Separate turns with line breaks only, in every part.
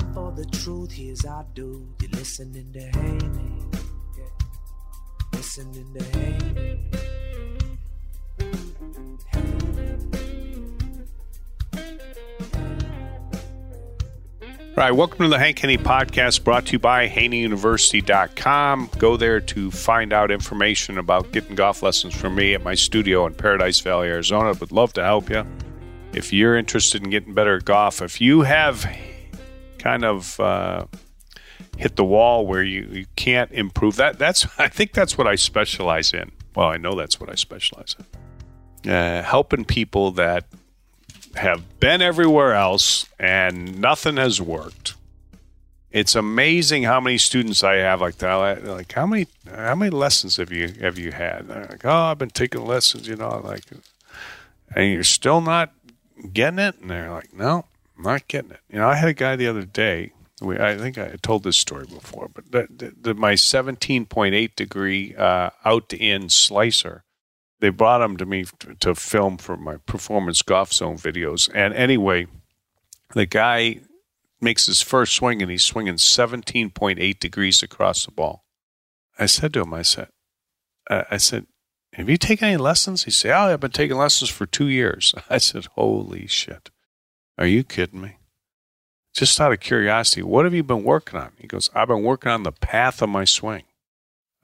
Time for the truth. Here's our do. You're listening to Haney. Yeah. Listening to Haney.
All right, welcome to the Hank Haney podcast brought to you by HaneyUniversity.com. Go there to find out information about getting golf lessons from me at my studio in Paradise Valley, Arizona. Would love to help you. If you're interested in getting better at golf, if you have kind of uh, hit the wall where you, you can't improve, that that's I think that's what I specialize in. Well, I know that's what I specialize in. Uh, helping people that have been everywhere else and nothing has worked. It's amazing how many students I have like that. Like how many how many lessons have you have you had? They're like, oh, I've been taking lessons, you know, like, and you're still not getting it. And they're like, no, I'm not getting it. You know, I had a guy the other day. We, I think I told this story before, but the, the, the, my 17.8 degree uh, out to in slicer they brought him to me to film for my performance golf zone videos. And anyway, the guy makes his first swing and he's swinging 17.8 degrees across the ball. I said to him, I said, uh, I said, have you taken any lessons? He said, oh, I've been taking lessons for two years. I said, holy shit. Are you kidding me? Just out of curiosity, what have you been working on? He goes, I've been working on the path of my swing.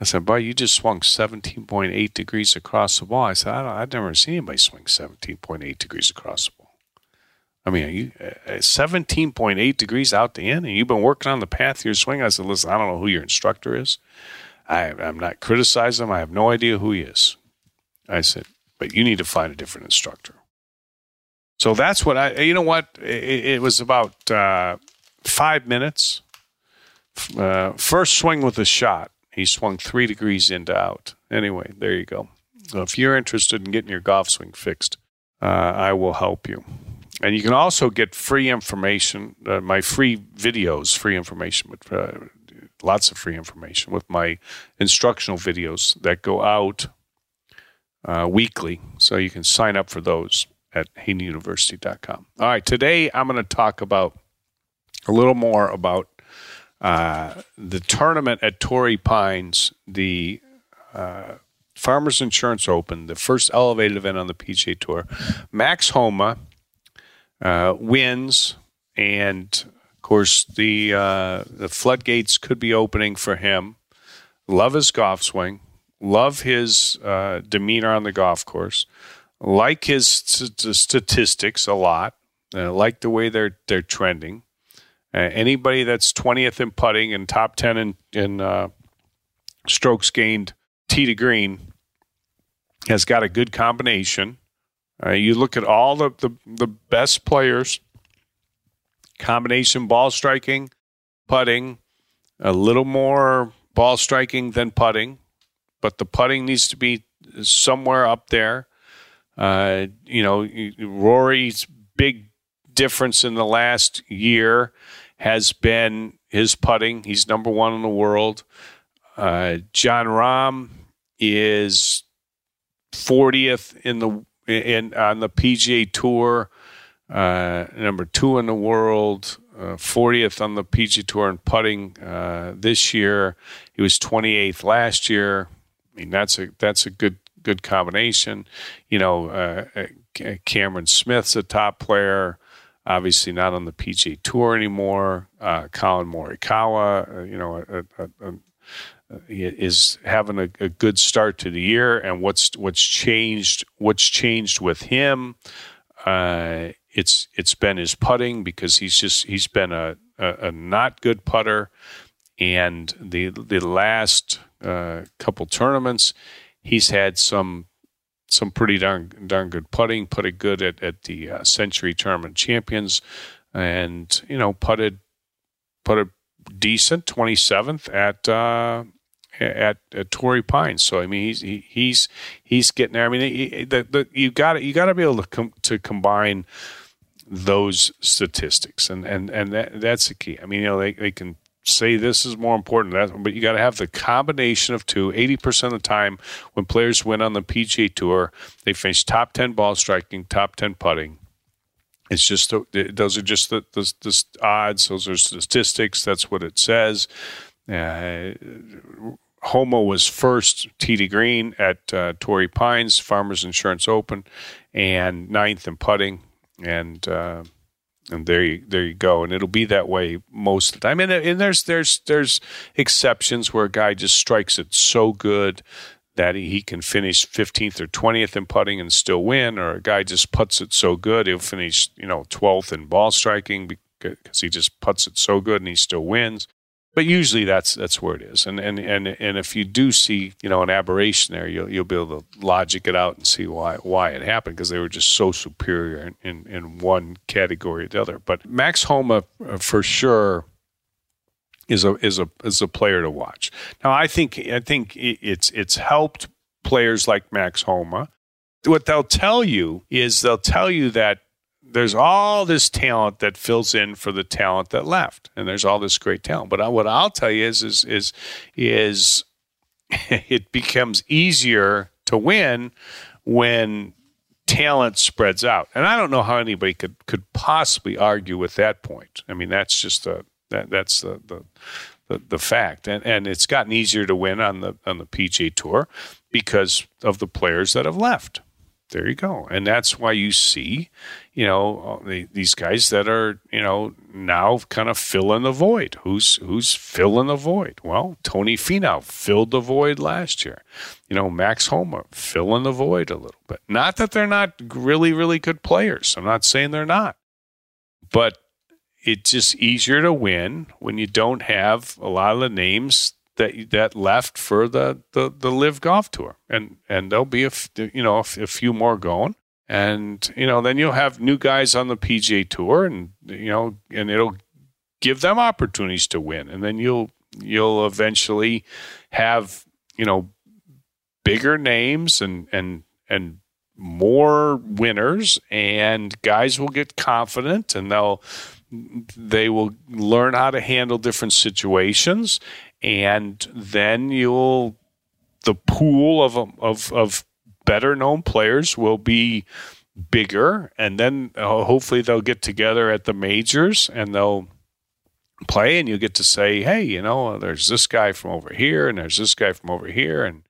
I said, boy, you just swung 17.8 degrees across the ball. I said, I have never seen anybody swing 17.8 degrees across the ball. I mean, you uh, 17.8 degrees out the end, and you've been working on the path of your swing. I said, listen, I don't know who your instructor is. I, I'm not criticizing him. I have no idea who he is. I said, but you need to find a different instructor. So that's what I, you know what? It, it was about uh, five minutes. Uh, first swing with a shot he swung three degrees into out. Anyway, there you go. So if you're interested in getting your golf swing fixed, uh, I will help you. And you can also get free information, uh, my free videos, free information, with, uh, lots of free information with my instructional videos that go out uh, weekly. So you can sign up for those at haneyuniversity.com. All right, today I'm going to talk about a little more about uh, the tournament at Torrey Pines, the uh, Farmers Insurance Open, the first elevated event on the PGA Tour. Max Homa uh, wins, and of course the uh, the floodgates could be opening for him. Love his golf swing. Love his uh, demeanor on the golf course. Like his st- statistics a lot. like the way they're they're trending. Uh, anybody that's 20th in putting and top 10 in, in uh, strokes gained tee to green has got a good combination. Uh, you look at all the, the, the best players, combination ball striking, putting, a little more ball striking than putting, but the putting needs to be somewhere up there. Uh, you know, Rory's big difference in the last year has been his putting. He's number one in the world. Uh, Jon Rahm is 40th in the in on the PGA Tour, uh, number two in the world. uh, 40th on the PGA Tour in putting uh, this year. He was 28th last year. I mean, that's a that's a good good combination. You know, uh, uh Cameron Smith's a top player. Obviously, not on the PGA Tour anymore. Uh, Collin Morikawa, uh, you know, a, a, a, is having a, a, good start to the year. And what's what's changed? What's changed with him? Uh, it's it's been his putting because he's just he's been a, a, a not good putter, and the the last uh, couple tournaments he's had some some pretty darn darn good putting, putted good at at the uh, Sentry Tournament Champions, and you know putted putted decent twenty seventh at. Uh, at, at Torrey Pines. So I mean, he's he, he's he's getting there. I mean, he, the, the, you got you got to be able to com- to combine those statistics, and and and that, that's the key. I mean, you know, they, they can say this is more important than that, but you got to have the combination of two. Eighty percent of the time, when players win on the PGA Tour, they finish top ten ball striking, top ten putting. It's just those are just the, the, the odds. Those are statistics. That's what it says. Uh, Homa was first tee to green at uh, Torrey Pines Farmers Insurance Open, and ninth in putting, and uh, and there you there you go. And it'll be that way most of the time. And, and there's there's there's exceptions where a guy just strikes it so good that he can finish 15th or 20th in putting and still win, or a guy just puts it so good he'll finish you know 12th in ball striking because he just puts it so good and he still wins but usually that's that's where it is. And and and and if you do see you know an aberration there, you'll you'll be able to logic it out and see why why it happened because they were just so superior in, in, in one category or the other. But Max Homa uh, for sure is a is a is a player to watch. Now I think I think it's it's helped players like Max Homa. What they'll tell you is they'll tell you that there's all this talent that fills in for the talent that left, and there's all this great talent. But what I'll tell you is is is is it becomes easier to win when talent spreads out. And I don't know how anybody could could possibly argue with that point. I mean, that's just a that that's the the the, the fact. And and it's gotten easier to win on the on the PGA Tour because of the players that have left there you go. And that's why you see, you know, these guys that are, you know, now kind of filling the void. Who's who's filling the void? Well, Tony Finau filled the void last year. You know, Max Homa filling the void a little bit. Not that they're not really, really good players. I'm not saying they're not. But it's just easier to win when you don't have a lot of the names that that left for the the, the LIV golf tour, and and there'll be a you know a, a few more going, and you know then you'll have new guys on the PGA tour, and you know and it'll give them opportunities to win, and then you'll you'll eventually have you know bigger names and and and more winners and guys will get confident and they'll they will learn how to handle different situations and then you'll the pool of of of better known players will be bigger and then uh, hopefully they'll get together at the majors and they'll play and you get to say hey you know there's this guy from over here and there's this guy from over here and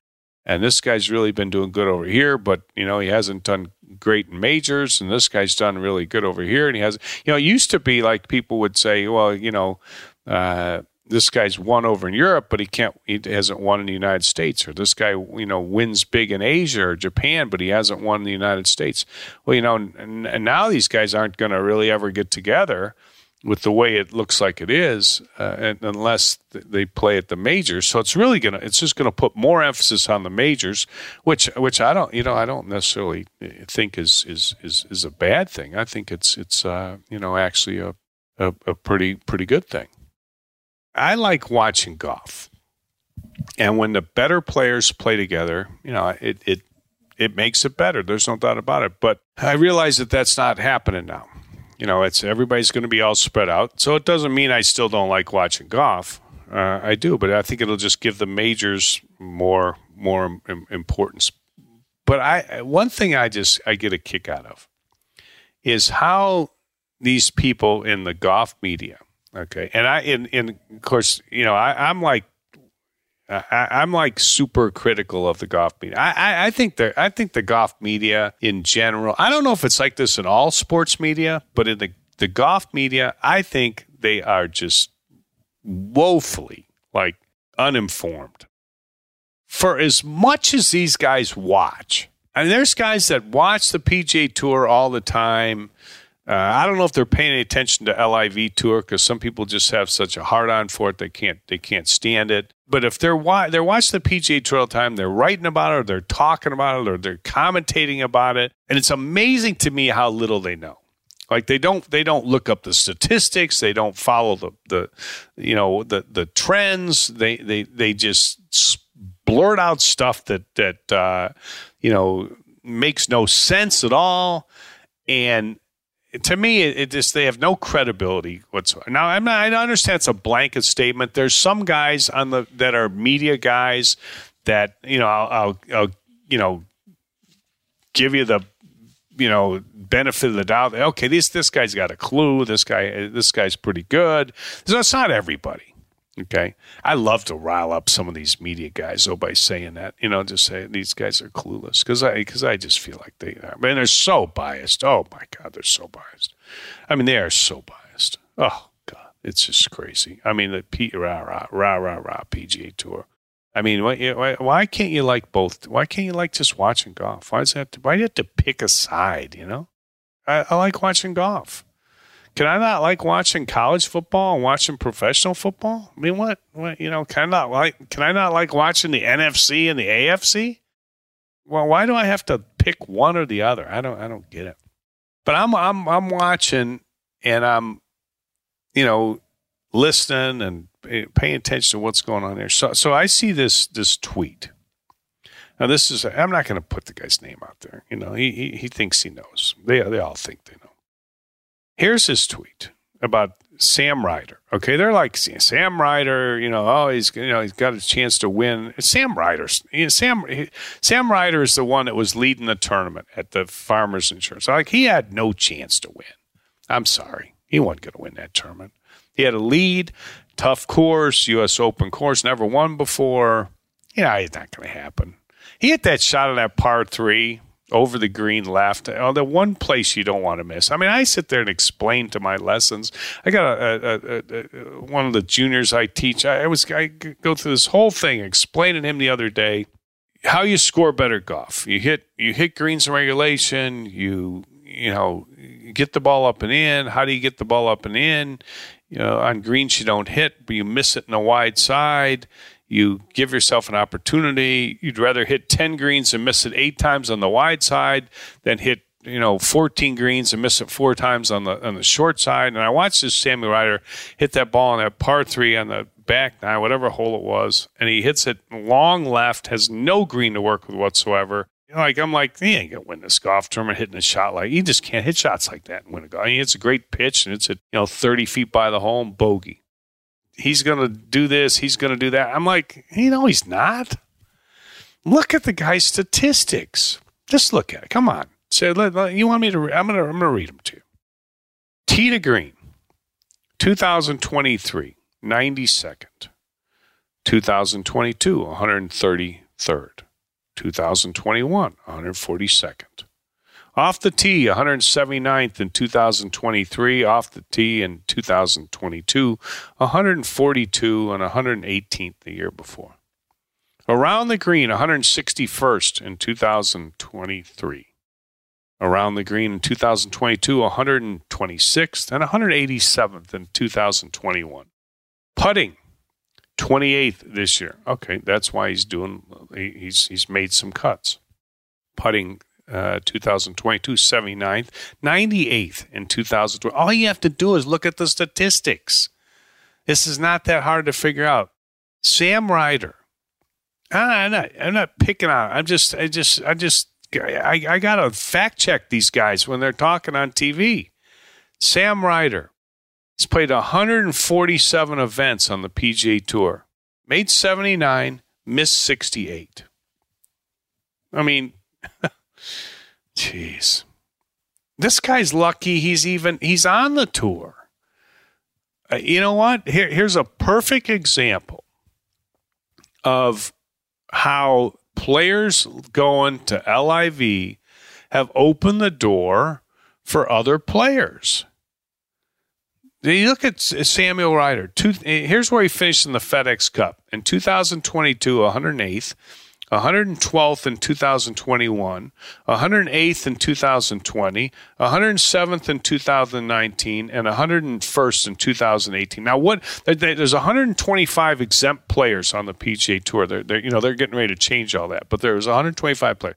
and this guy's really been doing good over here but you know he hasn't done great in majors and this guy's done really good over here and he has you know it used to be like people would say well you know uh, this guy's won over in Europe, but he can't, he hasn't won in the United States, or this guy, you know, wins big in Asia or Japan, but he hasn't won in the United States. Well, you know, and, and now these guys aren't going to really ever get together with the way it looks like it is, uh, unless they play at the majors. So it's really gonna, it's just gonna put more emphasis on the majors, which, which I don't, you know, I don't necessarily think is is is, is a bad thing. I think it's it's uh, you know actually a, a, a pretty pretty good thing. I like watching golf. And when the better players play together, you know, it, it it makes it better. There's no doubt about it. But I realize that that's not happening now. You know, it's everybody's going to be all spread out. So it doesn't mean I still don't like watching golf. Uh, I do, but I think it'll just give the majors more more importance. But I one thing I just I get a kick out of is how these people in the golf media. Okay, and I, in, in of course, you know, I, I'm like I, am like super critical of the golf media. I, I, I think the I think the golf media in general. I don't know if it's like this in all sports media, but in the the golf media, I think they are just woefully like uninformed. For as much as these guys watch, I mean, there's guys that watch the PGA Tour all the time. Uh, I don't know if they're paying any attention to LIV Tour because some people just have such a hard on for it they can't they can't stand it. But if they're wa- they're watching the PGA Tour all the time, they're writing about it, or they're talking about it, or they're commentating about it, and it's amazing to me how little they know. Like they don't they don't look up the statistics, they don't follow the the you know the the trends. They they they just blurt out stuff that that uh, you know makes no sense at all, and to me, it, it, just they have no credibility whatsoever. Now, I'm not, I understand it's a blanket statement. There's some guys on the that are media guys that you know I'll, I'll, I'll you know give you the you know benefit of the doubt. Okay, this this guy's got a clue. This guy this guy's pretty good. So it's not everybody. Okay. I love to rile up some of these media guys, though, by saying that, you know, just say these guys are clueless because I, cause I just feel like they are. I mean, they're so biased. Oh, my God, they're so biased. I mean, they are so biased. Oh, God, it's just crazy. I mean, the P, rah, rah, rah, rah, rah, PGA Tour. I mean, why, why can't you like both? Why can't you like just watching golf? Why does that? Why do you have to pick a side? You know, I, I like watching golf. Can I not like watching college football and watching professional football? I mean, what, what you know, can I not like can I not like watching the NFC and the AFC? Well, why do I have to pick one or the other? I don't I don't get it. But I'm I'm I'm watching and I'm you know listening and paying attention to what's going on there. So so I see this this tweet. Now this is I'm not going to put the guy's name out there. You know, he, he he thinks he knows. They they all think they know. Here's his tweet about Sam Ryder. Okay, they're like Sam Ryder. You know, oh, he's you know he's got a chance to win. Sam Ryder. Sam Sam Ryder is the one that was leading the tournament at the Farmers Insurance. Like he had no chance to win. I'm sorry, he wasn't going to win that tournament. He had a lead, tough course, U.S. Open course, never won before. You know, it's not going to happen. He hit that shot on that par three over the green left. Oh, the one place you don't want to miss. I mean, I sit there and explain to my lessons. I got a, a, a, one of the juniors I teach. I, I, was I go through this whole thing explaining him the other day how you score better golf. You hit you hit greens in regulation. You you know get the ball up and in. How do you get the ball up and in? You know, on greens you don't hit, but you miss it in a wide side you give yourself an opportunity. You'd rather hit 10 greens and miss it eight times on the wide side than hit you know 14 greens and miss it four times on the on the short side. And I watched this Sammy Ryder hit that ball on that par three on the back nine, whatever hole it was, and he hits it long left, has no green to work with whatsoever. Like I'm like, he ain't gonna win this golf tournament hitting a shot like he just can't hit shots like that and win a golf. I mean, it's a great pitch and it's at you know 30 feet by the hole and bogey he's going to do this, he's going to do that. I'm like, you know, he's not. Look at the guy's statistics. Just look at it. Come on. So you want me to? I'm going to. I'm going to read them to you. To green, 2023, 92nd. 2022, 133rd. 2021, 142nd. Off the tee, 179th in 2023. Off the tee in 2022, 142 and 118th the year before. Around the green, 161st in 2023. Around the green in 2022, 126th and 187th in 2021. Putting, 28th this year. Okay, that's why he's doing. He's he's made some cuts. Putting uh, 2022, 79th, 98th in 2020. All you have to do is look at the statistics. This is not that hard to figure out. Sam Ryder. I'm not, I'm not picking on. I'm just, I just, I just, I, I got to fact check these guys when they're talking on TV. Sam Ryder. He's played 147 events on the PGA Tour, made 79, missed 68. I mean, Jeez. This guy's lucky he's even he's on the tour. Uh, you know what? Here, here's a perfect example of how players going to LIV have opened the door for other players. You look at Samuel Ryder. Two, here's where he finished in the FedEx Cup in 2022, 108th. 112th in 2021, 108th in 2020, 107th in 2019, and 101st in 2018. Now, what there's 125 exempt players on the PGA Tour. They're, they're you know they're getting ready to change all that, but there's 125 players.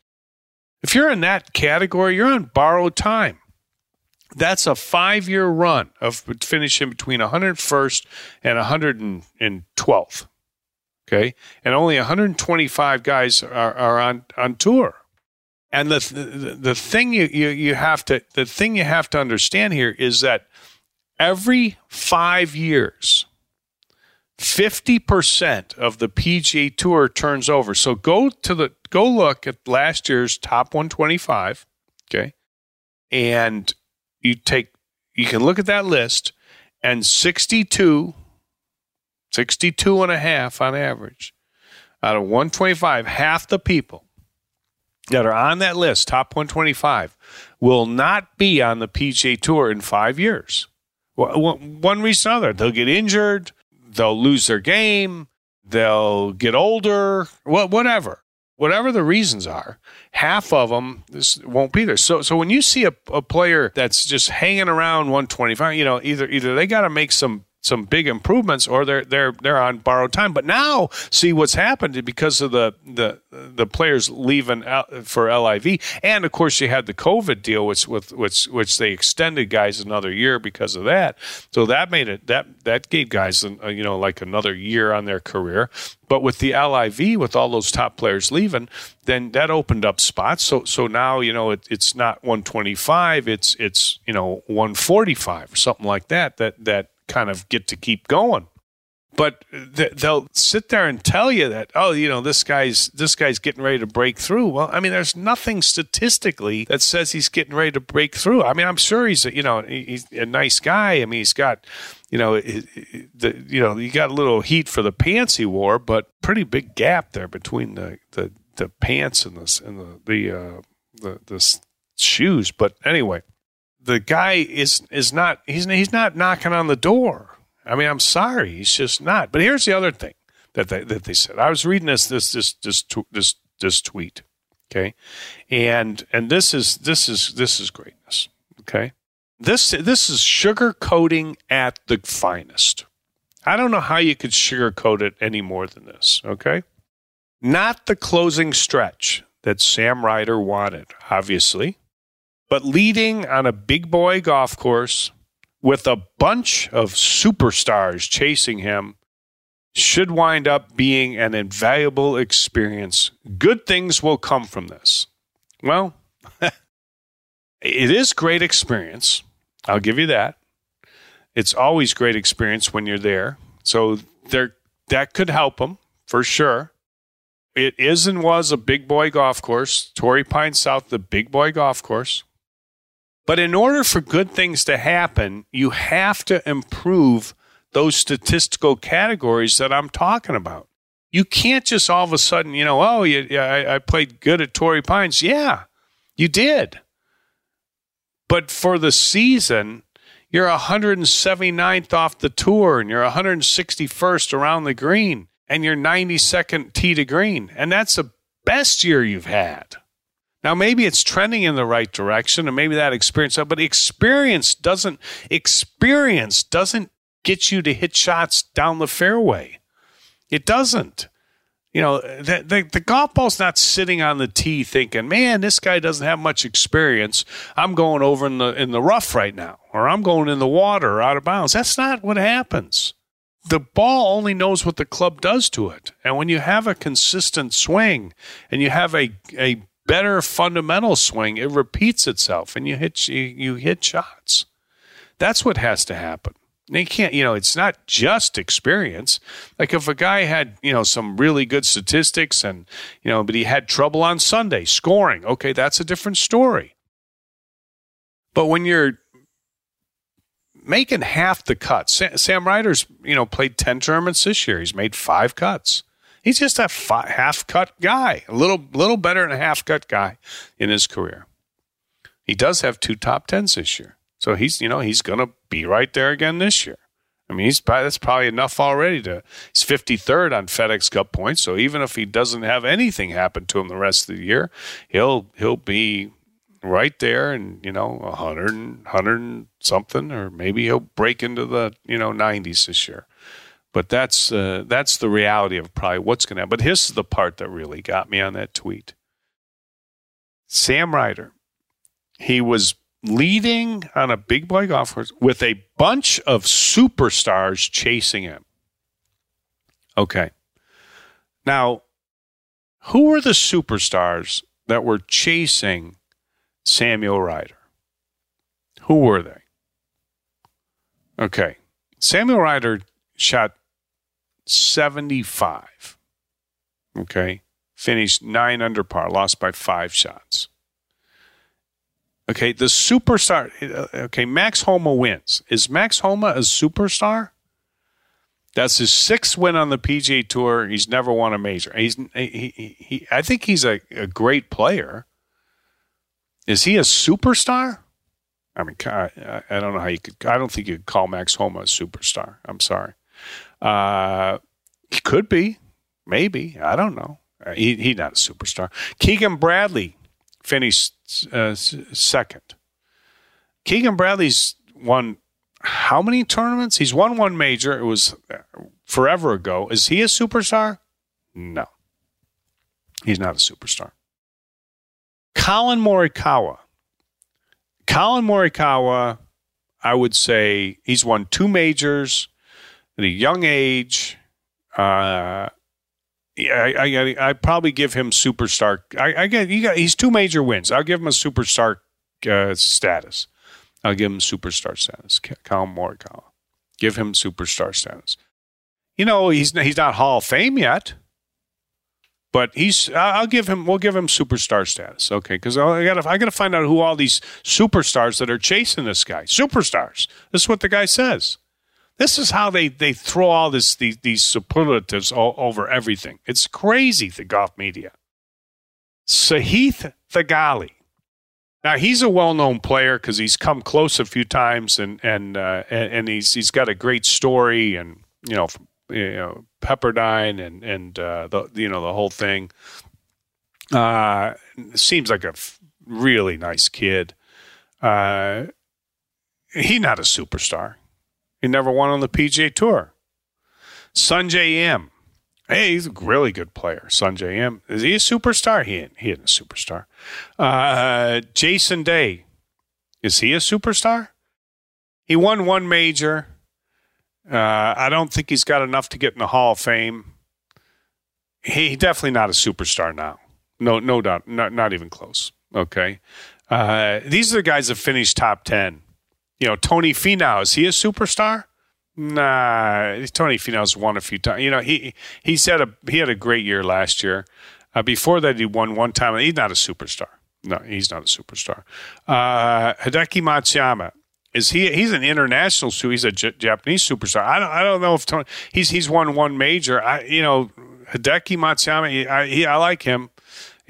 If you're in that category, you're on borrowed time. That's a five year run of finishing between 101st and 112th. Okay. And only 125 guys are, are on, on tour. And the, the, the thing you, you, you have to, the thing you have to understand here is that every five years, 50% of the PGA Tour turns over. So go to the go look at last year's top 125, okay? And you take you can look at that list and 62 62 and a half on average. Out of 125 half the people that are on that list top 125 will not be on the PGA Tour in 5 years. One reason or another they'll get injured they'll lose their game they'll get older whatever. Whatever the reasons are, half of them won't be there. So, so when you see a, a player that's just hanging around 125, you know, either either they got to make some some big improvements or they're they're they're on borrowed time. But now see what's happened because of the the the players leaving for LIV, and of course you had the COVID deal, which with which which they extended guys another year because of that. So that made it that that gave guys you know like another year on their career. But with the LIV, with all those top players leaving, then that opened up spots. So so now you know it, it's not 125, it's it's you know 145 or something like that. That that kind of get to keep going. But they'll sit there and tell you that, oh, you know, this guy's this guy's getting ready to break through. Well, I mean, there's nothing statistically that says he's getting ready to break through. I mean, I'm sure he's, a, you know, he's a nice guy. I mean, he's got, you know, the, you know, he got a little heat for the pants he wore, but pretty big gap there between the the, the pants and the and the the, uh, the the shoes. But anyway, the guy is is not he's he's not knocking on the door. I mean, I'm sorry, he's just not. But here's the other thing that they that they said. I was reading this this this this this this tweet, okay, and and this is this is this is greatness, okay. This this is sugarcoating at the finest. I don't know how you could sugarcoat it any more than this, okay? Not the closing stretch that Sam Ryder wanted, obviously. But leading on a big boy golf course with a bunch of superstars chasing him should wind up being an invaluable experience. Good things will come from this. Well, it is great experience. I'll give you that. It's always great experience when you're there. So there that could help him for sure. It is and was a big boy golf course, Torrey Pine South, the big boy golf course. But in order for good things to happen, you have to improve those statistical categories that I'm talking about. You can't just all of a sudden, you know, oh, you, I, I played good at Torrey Pines. Yeah, you did. But for the season, you're 179th off the tour and you're 161st around the green and you're 92nd tee to green. And that's the best year you've had. Now, maybe it's trending in the right direction, and maybe that experience, but experience doesn't experience doesn't get you to hit shots down the fairway. It doesn't. You know, the, the, the, golf ball's not sitting on the tee thinking, "Man, this guy doesn't have much experience. I'm going over in the in the rough right now, or I'm going in the water out of bounds." That's not what happens. The ball only knows what the club does to it, and when you have a consistent swing and you have a a better fundamental swing, it repeats itself and you hit you, you hit shots. That's what has to happen. you can't, you know, it's not just experience. Like if a guy had, you know, some really good statistics and, you know, but he had trouble on Sunday scoring, okay, that's a different story. But when you're making half the cuts, Sam, Sam Ryder's you know played ten tournaments this year. He's made five cuts. He's just a half cut guy, a little little better than a half cut guy in his career. He does have two top tens this year, so he's you know he's going to be right there again this year. I mean, he's that's probably enough already to. He's 53rd on FedEx Cup points, so even if he doesn't have anything happen to him the rest of the year, he'll he'll be right there and you know 100 100 something or maybe he'll break into the you know 90s this year but that's uh, that's the reality of probably what's going to happen but here's the part that really got me on that tweet sam ryder he was leading on a big boy golf course with a bunch of superstars chasing him okay now who were the superstars that were chasing Samuel Ryder. Who were they? Okay. Samuel Ryder shot 75. Okay. Finished nine under par, lost by five shots. Okay. The superstar. Uh, okay. Max Homa wins. Is Max Homa a superstar? That's his sixth win on the PGA Tour. He's never won a major. He's he, he, he I think he's a, a great player. Is he a superstar? I mean, I, I don't know how you could. I don't think you could call Max Homa a superstar. I'm sorry. Uh, he could be, maybe. I don't know. Uh, he he's not a superstar. Keegan Bradley finished uh, second. Keegan Bradley's won how many tournaments? He's won one major. It was uh, forever ago. Is he a superstar? No. He's not a superstar. Collin Morikawa. Collin Morikawa, I would say he's won two majors at a young age. Uh, I, I, I probably give him superstar. I, I get got he's two major wins. I'll give him a superstar uh, status. I'll give him superstar status. Collin Morikawa, give him superstar status. You know he's he's not Hall of Fame yet. But he's, I'll give him, we'll give him superstar status. Okay. Cause I gotta, I gotta find out who all these superstars that are chasing this guy, superstars. This is what the guy says. This is how they, they throw all this, these, these superlatives all over everything. It's crazy, the golf media. Sahith Theegala. Now he's a well-known player because he's come close a few times, and and uh, and, and he's he's got a great story, and you know, from you know Pepperdine and and uh, the you know the whole thing. Uh, seems like a f- really nice kid. Uh, he's not a superstar. He never won on the PGA Tour. Sungjae Im. Hey, he's a really good player. Sungjae Im. Is he a superstar? He ain't, he ain't a superstar. Uh, Jason Day. Is he a superstar? He won one major. Uh, I don't think he's got enough to get in the Hall of Fame. He definitely not a superstar now. No, no doubt, not not even close. Okay, uh, these are the guys that finished top ten. You know, Tony Finau is he a superstar? Nah, Tony Finau's won a few times. You know, he he's had a he had a great year last year. Uh, before that, he won one time. He's not a superstar. No, he's not a superstar. Uh, Hideki Matsuyama, is he? He's an international. He's a J- Japanese superstar. I don't. I don't know if Tony, he's he's won one major. I you know Hideki Matsuyama. I he, I like him.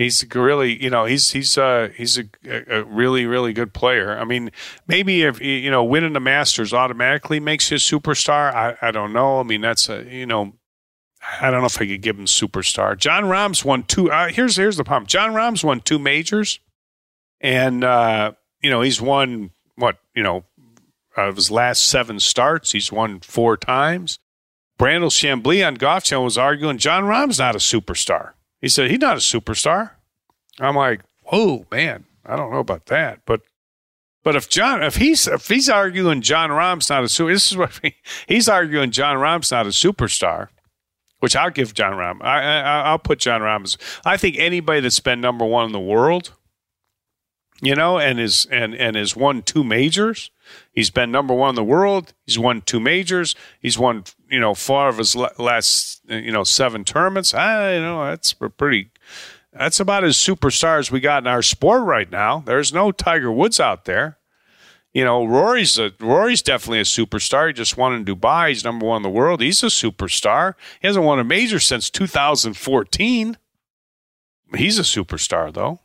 He's really you know he's he's uh he's a, a really really good player. I mean maybe if you know winning the Masters automatically makes you a superstar. I I don't know. I mean that's a you know I don't know if I could give him superstar. Jon Rahm's won two. Uh, here's here's the problem. Jon Rahm's won two majors, and uh, you know he's won what you know of his last seven starts, he's won four times. Brandel Chamblee on Golf Channel was arguing Jon Rahm's not a superstar. He said he's not a superstar. I'm like, whoa, man, I don't know about that, but but if Jon, if he's if he's arguing Jon Rahm's not a super, this is what he, he's arguing Jon Rahm's not a superstar, which I'll give Jon Rahm. I, I will put Jon Rahm as I think anybody that's been number one in the world, you know, and is and and has won two majors, He's been number one in the world. He's won two majors. He's won, you know, four of his last, you know, seven tournaments. I you know that's pretty. That's about as superstars we got in our sport right now. There's no Tiger Woods out there. You know, Rory's a, Rory's definitely a superstar. He just won in Dubai. He's number one in the world. He's a superstar. He hasn't won a major since 2014. He's a superstar, though.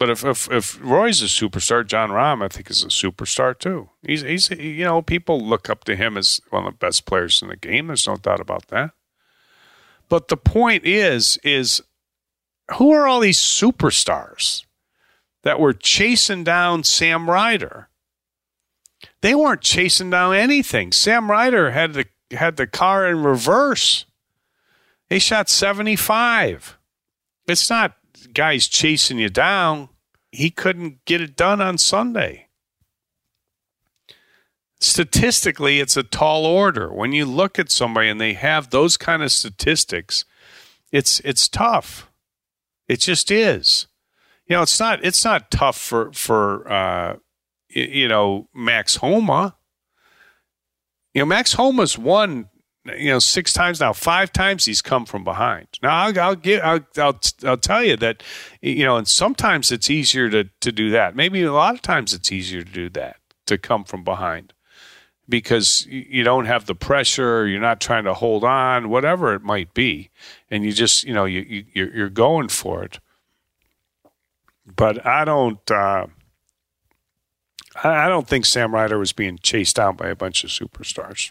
But if, if if Roy's a superstar, Jon Rahm, I think, is a superstar too. He's he's you know people look up to him as one of the best players in the game. There's no doubt about that. But the point is, is who are all these superstars that were chasing down Sam Ryder? They weren't chasing down anything. Sam Ryder had the had the car in reverse. He shot 75. It's not guys chasing you down. He couldn't get it done on Sunday. Statistically, it's a tall order. When you look at somebody and they have those kind of statistics, it's it's tough. It just is. You know, it's not it's not tough for for uh, you know Max Homa. You know, Max Homa's won you know six times now five times he's come from behind. Now i'll, I'll give I'll, I'll, I'll tell you that you know and sometimes it's easier to to do that. Maybe a lot of times it's easier to do that to come from behind because you don't have the pressure you're not trying to hold on whatever it might be and you just you know you, you you're, you're going for it. But i don't uh I don't think Sam Ryder was being chased down by a bunch of superstars.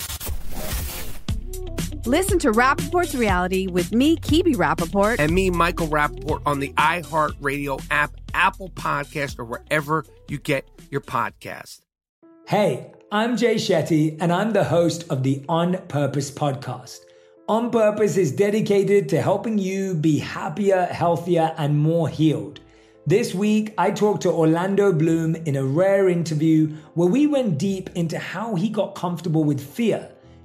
Listen to Rapaport's reality with me, Kibi Rapaport.
And me, Michael Rapaport, on the iHeartRadio app, Apple Podcast, or wherever you get your podcast.
Hey, I'm Jay Shetty, and I'm the host of the On Purpose podcast. On Purpose is dedicated to helping you be happier, healthier, and more healed. This week, I talked to Orlando Bloom in a rare interview where we went deep into how he got comfortable with fear,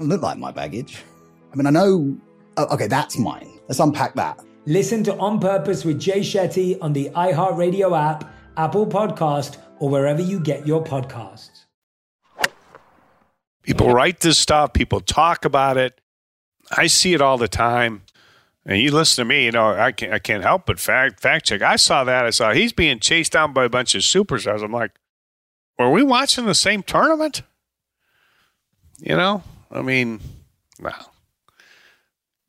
It look like my baggage. I mean, I know. Oh, okay, that's mine. Let's unpack that.
Listen to On Purpose with Jay Shetty on the iHeartRadio app, Apple Podcast, or wherever you get your podcasts.
People write this stuff, people talk about it. I see it all the time. And you listen to me, you know, I can't, I can't help but fact, fact check. I saw that. I saw he's being chased down by a bunch of superstars. I'm like, were we watching the same tournament? You know, I mean, no.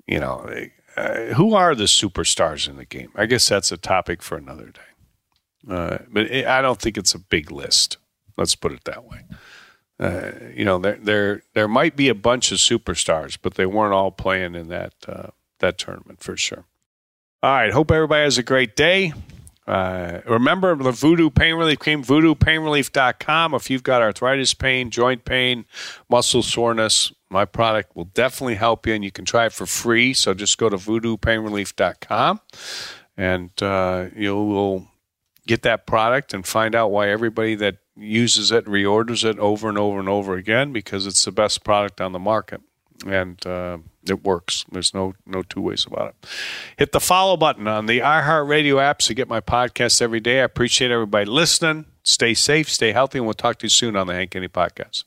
You know, uh, who are the superstars in the game? I guess that's a topic for another day. Uh, but it, I don't think it's a big list. Let's put it that way. Uh, you know, there there there might be a bunch of superstars, but they weren't all playing in that uh, that tournament for sure. All right, hope everybody has a great day. Uh, remember the Voodoo Pain Relief Cream, voodoopainrelief.com. If you've got arthritis pain, joint pain, muscle soreness, my product will definitely help you, and you can try it for free. So just go to voodoopainrelief.com, and uh, you will get that product and find out why everybody that uses it reorders it over and over and over again because it's the best product on the market and uh, it works. There's no no two ways about it. Hit the follow button on the iHeartRadio app to get my podcast every day. I appreciate everybody listening. Stay safe, stay healthy, and we'll talk to you soon on the Hank Haney Podcast.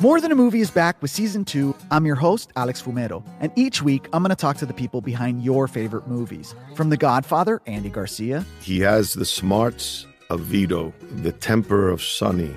More Than a Movie is back with season two. I'm your host, Alex Fumero, and each week I'm going to talk to the people behind your favorite movies. From The Godfather, Andy Garcia.
He has the smarts of Vito, the temper of Sonny,